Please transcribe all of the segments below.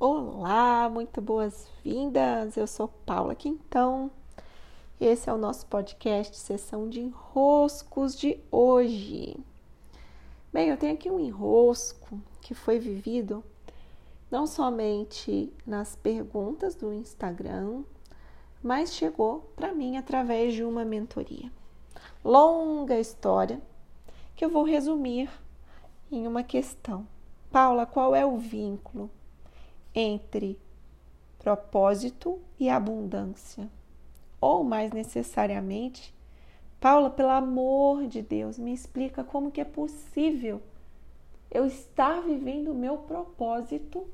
Olá, muito boas-vindas. Eu sou Paula Quintão. Esse é o nosso podcast Sessão de Enroscos de hoje. Bem, eu tenho aqui um enrosco que foi vivido não somente nas perguntas do Instagram, mas chegou para mim através de uma mentoria. Longa história que eu vou resumir em uma questão. Paula, qual é o vínculo entre propósito e abundância? Ou mais necessariamente, Paula, pelo amor de Deus, me explica como que é possível eu estar vivendo o meu propósito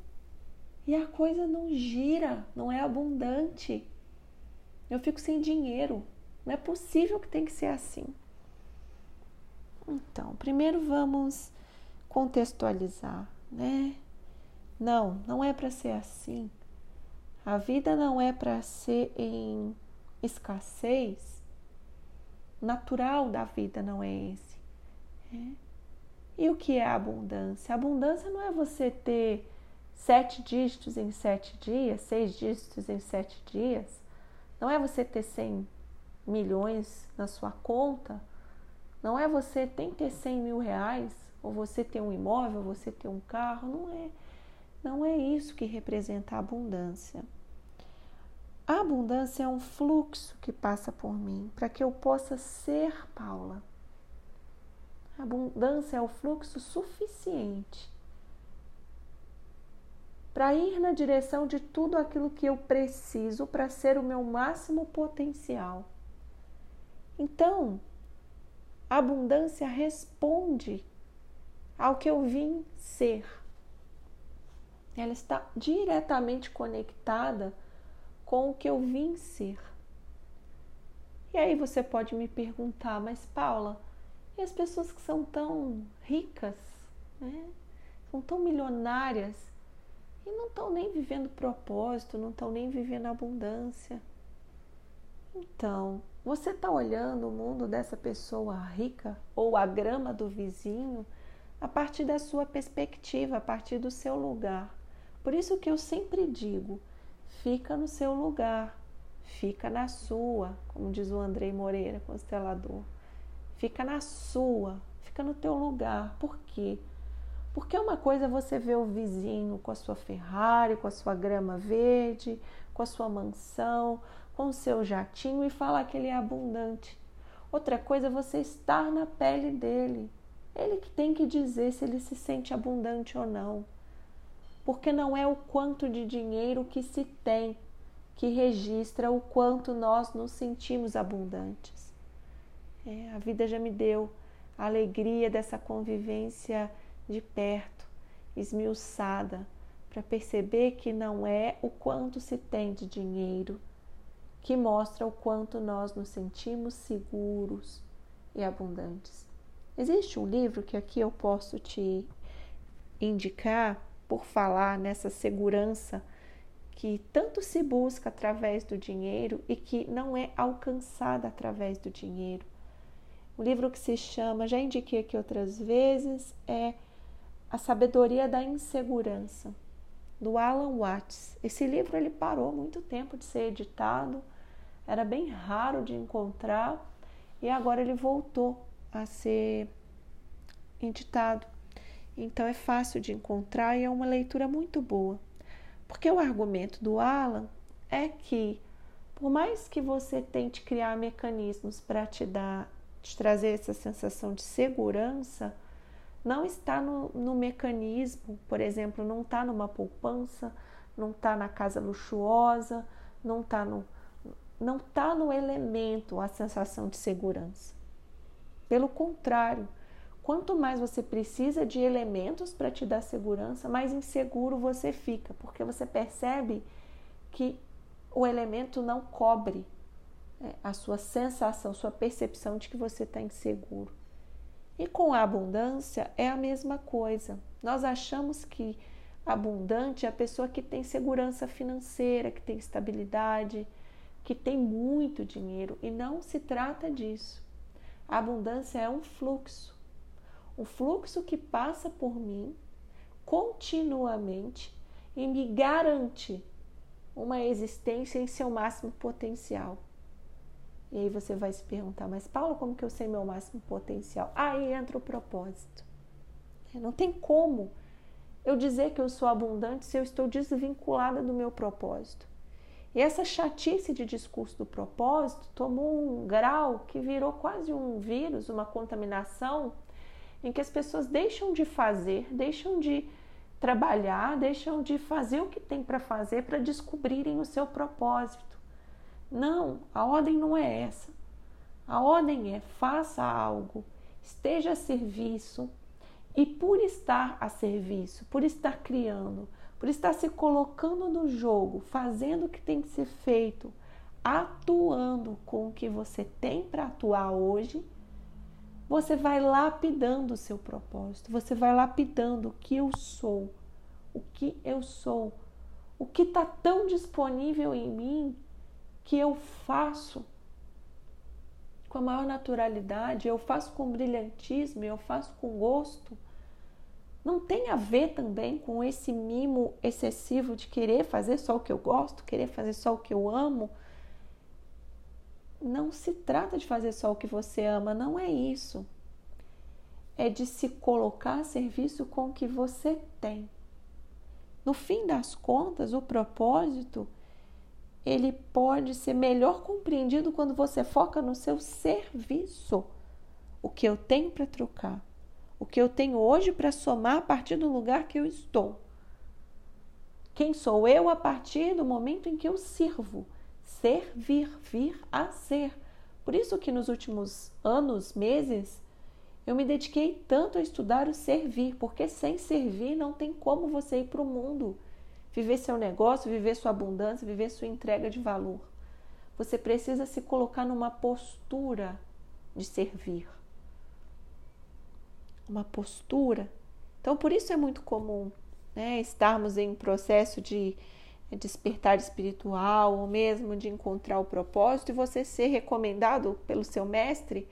e a coisa não gira, não é abundante. Eu fico sem dinheiro. Não é possível que tem que ser assim. Então, primeiro vamos contextualizar, né? Não, não é para ser assim. A vida não é para ser em escassez. Natural da vida não é esse. É. E o que é abundância? abundância não é você ter sete dígitos em sete dias, seis dígitos em sete dias. Não é você ter cem milhões na sua conta. Não é você tem ter cem mil reais ou você ter um imóvel, você ter um carro, não é. Não é isso que representa a abundância. A abundância é um fluxo que passa por mim para que eu possa ser Paula. A abundância é o fluxo suficiente para ir na direção de tudo aquilo que eu preciso para ser o meu máximo potencial. Então, a abundância responde ao que eu vim ser. Ela está diretamente conectada com o que eu vim ser. E aí você pode me perguntar, mas Paula, e as pessoas que são tão ricas, né? são tão milionárias e não estão nem vivendo propósito, não estão nem vivendo abundância? Então, você está olhando o mundo dessa pessoa rica ou a grama do vizinho a partir da sua perspectiva, a partir do seu lugar. Por isso que eu sempre digo: fica no seu lugar, fica na sua, como diz o Andrei Moreira, constelador. Fica na sua, fica no teu lugar. Por quê? Porque uma coisa é você ver o vizinho com a sua Ferrari, com a sua grama verde, com a sua mansão, com o seu jatinho e falar que ele é abundante. Outra coisa é você estar na pele dele, ele que tem que dizer se ele se sente abundante ou não. Porque não é o quanto de dinheiro que se tem que registra o quanto nós nos sentimos abundantes. É, a vida já me deu a alegria dessa convivência de perto, esmiuçada, para perceber que não é o quanto se tem de dinheiro que mostra o quanto nós nos sentimos seguros e abundantes. Existe um livro que aqui eu posso te indicar por falar nessa segurança que tanto se busca através do dinheiro e que não é alcançada através do dinheiro. O livro que se chama, já indiquei aqui outras vezes, é A Sabedoria da Insegurança, do Alan Watts. Esse livro ele parou muito tempo de ser editado, era bem raro de encontrar e agora ele voltou a ser editado. Então é fácil de encontrar e é uma leitura muito boa. Porque o argumento do Alan é que por mais que você tente criar mecanismos para te dar, te trazer essa sensação de segurança, não está no, no mecanismo, por exemplo, não está numa poupança, não está na casa luxuosa, não está no, não está no elemento a sensação de segurança. Pelo contrário, quanto mais você precisa de elementos para te dar segurança, mais inseguro você fica, porque você percebe que o elemento não cobre é, a sua sensação, sua percepção de que você está inseguro. E com a abundância é a mesma coisa. Nós achamos que abundante é a pessoa que tem segurança financeira, que tem estabilidade, que tem muito dinheiro, e não se trata disso. A abundância é um fluxo, um fluxo que passa por mim continuamente e me garante uma existência em seu máximo potencial. E aí você vai se perguntar, mas Paula, como que eu sei meu máximo potencial? Aí entra o propósito. É, não tem como eu dizer que eu sou abundante se eu estou desvinculada do meu propósito. E essa chatice de discurso do propósito tomou um grau que virou quase um vírus, uma contaminação, em que as pessoas deixam de fazer, deixam de trabalhar, deixam de fazer o que tem para fazer para descobrirem o seu propósito. Não, a ordem não é essa. A ordem é faça algo, esteja a serviço e por estar a serviço, por estar criando, por estar se colocando no jogo, fazendo o que tem que ser feito, atuando com o que você tem para atuar hoje, você vai lapidando o seu propósito, você vai lapidando o que eu sou, o que eu sou, o que está tão disponível em mim que eu faço com a maior naturalidade, eu faço com brilhantismo, eu faço com gosto não tem a ver também com esse mimo excessivo de querer fazer só o que eu gosto, querer fazer só o que eu amo. Não se trata de fazer só o que você ama, não é isso. É de se colocar a serviço com o que você tem. No fim das contas, o propósito ele pode ser melhor compreendido quando você foca no seu serviço. O que eu tenho para trocar o que eu tenho hoje para somar a partir do lugar que eu estou. Quem sou eu a partir do momento em que eu sirvo? Servir, vir a ser. Por isso que nos últimos anos, meses, eu me dediquei tanto a estudar o servir, porque sem servir não tem como você ir para o mundo, viver seu negócio, viver sua abundância, viver sua entrega de valor. Você precisa se colocar numa postura de servir uma postura. Então, por isso é muito comum né, estarmos em processo de despertar espiritual ou mesmo de encontrar o propósito e você ser recomendado pelo seu mestre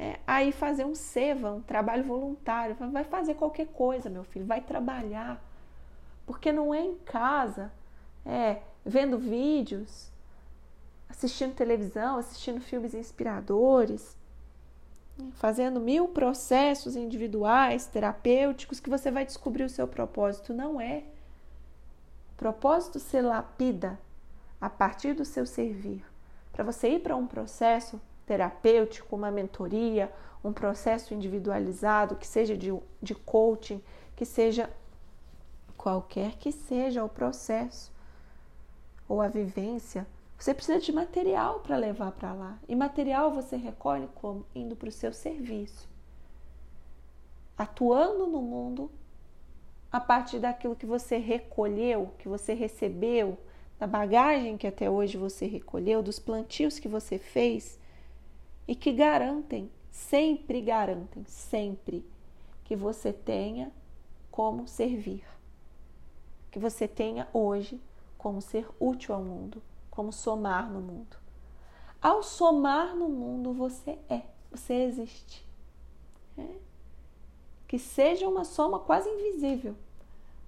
é, aí fazer um seva, um trabalho voluntário. Vai fazer qualquer coisa, meu filho, vai trabalhar. Porque não é em casa, é vendo vídeos, assistindo televisão, assistindo filmes inspiradores, fazendo mil processos individuais, terapêuticos, que você vai descobrir o seu propósito. Não é. Propósito se lapida a partir do seu servir. Para você ir para um processo terapêutico, uma mentoria, um processo individualizado, que seja de, de coaching, que seja qualquer que seja o processo ou a vivência você precisa de material para levar para lá. E material você recolhe como? Indo para o seu serviço. Atuando no mundo a partir daquilo que você recolheu, que você recebeu, da bagagem que até hoje você recolheu, dos plantios que você fez e que garantem, sempre garantem, sempre que você tenha como servir. Que você tenha hoje como ser útil ao mundo como somar no mundo. Ao somar no mundo, você é, você existe. É. Que seja uma soma quase invisível.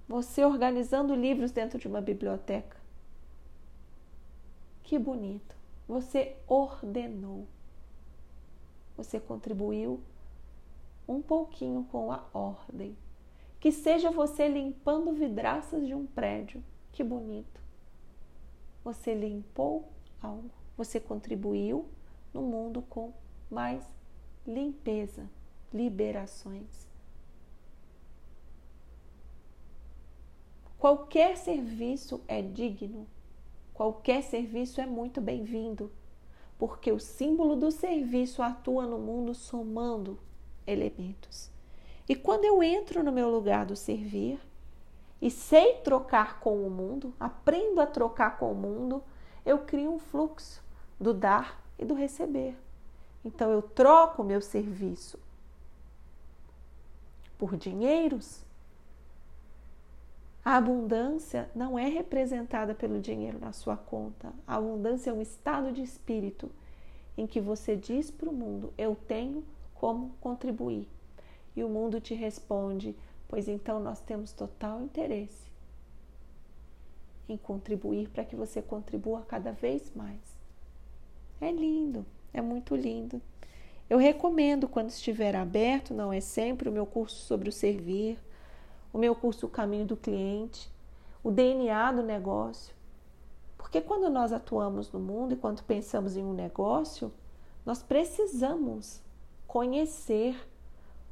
Você organizando livros dentro de uma biblioteca. Que bonito. Você ordenou. Você contribuiu um pouquinho com a ordem. Que seja você limpando vidraças de um prédio. Que bonito você limpou algo, você contribuiu no mundo com mais limpeza, liberações. Qualquer serviço é digno, qualquer serviço é muito bem-vindo, porque o símbolo do serviço atua no mundo somando elementos. E quando eu entro no meu lugar do servir, e sei trocar com o mundo, aprendo a trocar com o mundo, eu crio um fluxo do dar e do receber. Então eu troco o meu serviço por dinheiros. A abundância não é representada pelo dinheiro na sua conta. A abundância é um estado de espírito em que você diz para o mundo: Eu tenho como contribuir. E o mundo te responde: pois então nós temos total interesse em contribuir para que você contribua cada vez mais. É lindo, é muito lindo. Eu recomendo quando estiver aberto, não é sempre, o meu curso sobre o servir, o meu curso O Caminho do Cliente, o DNA do negócio. Porque quando nós atuamos no mundo e quando pensamos em um negócio, nós precisamos conhecer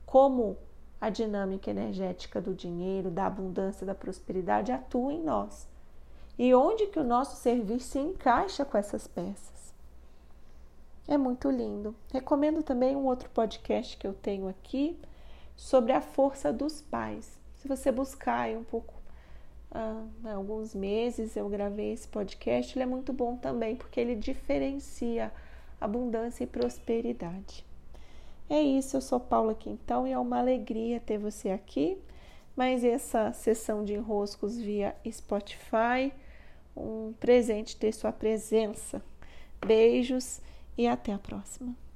como a dinâmica energética do dinheiro, da abundância, da prosperidade atua em nós. E onde que o nosso serviço se encaixa com essas peças. É muito lindo. Recomendo também um outro podcast que eu tenho aqui sobre a força dos pais. Se você buscar aí um pouco, ah, alguns meses eu gravei esse podcast, ele é muito bom também porque ele diferencia abundância e prosperidade. É isso, eu sou Paula Quintão e é uma alegria ter você aqui. Mas essa sessão de enroscos via Spotify, um presente ter sua presença. Beijos e até a próxima.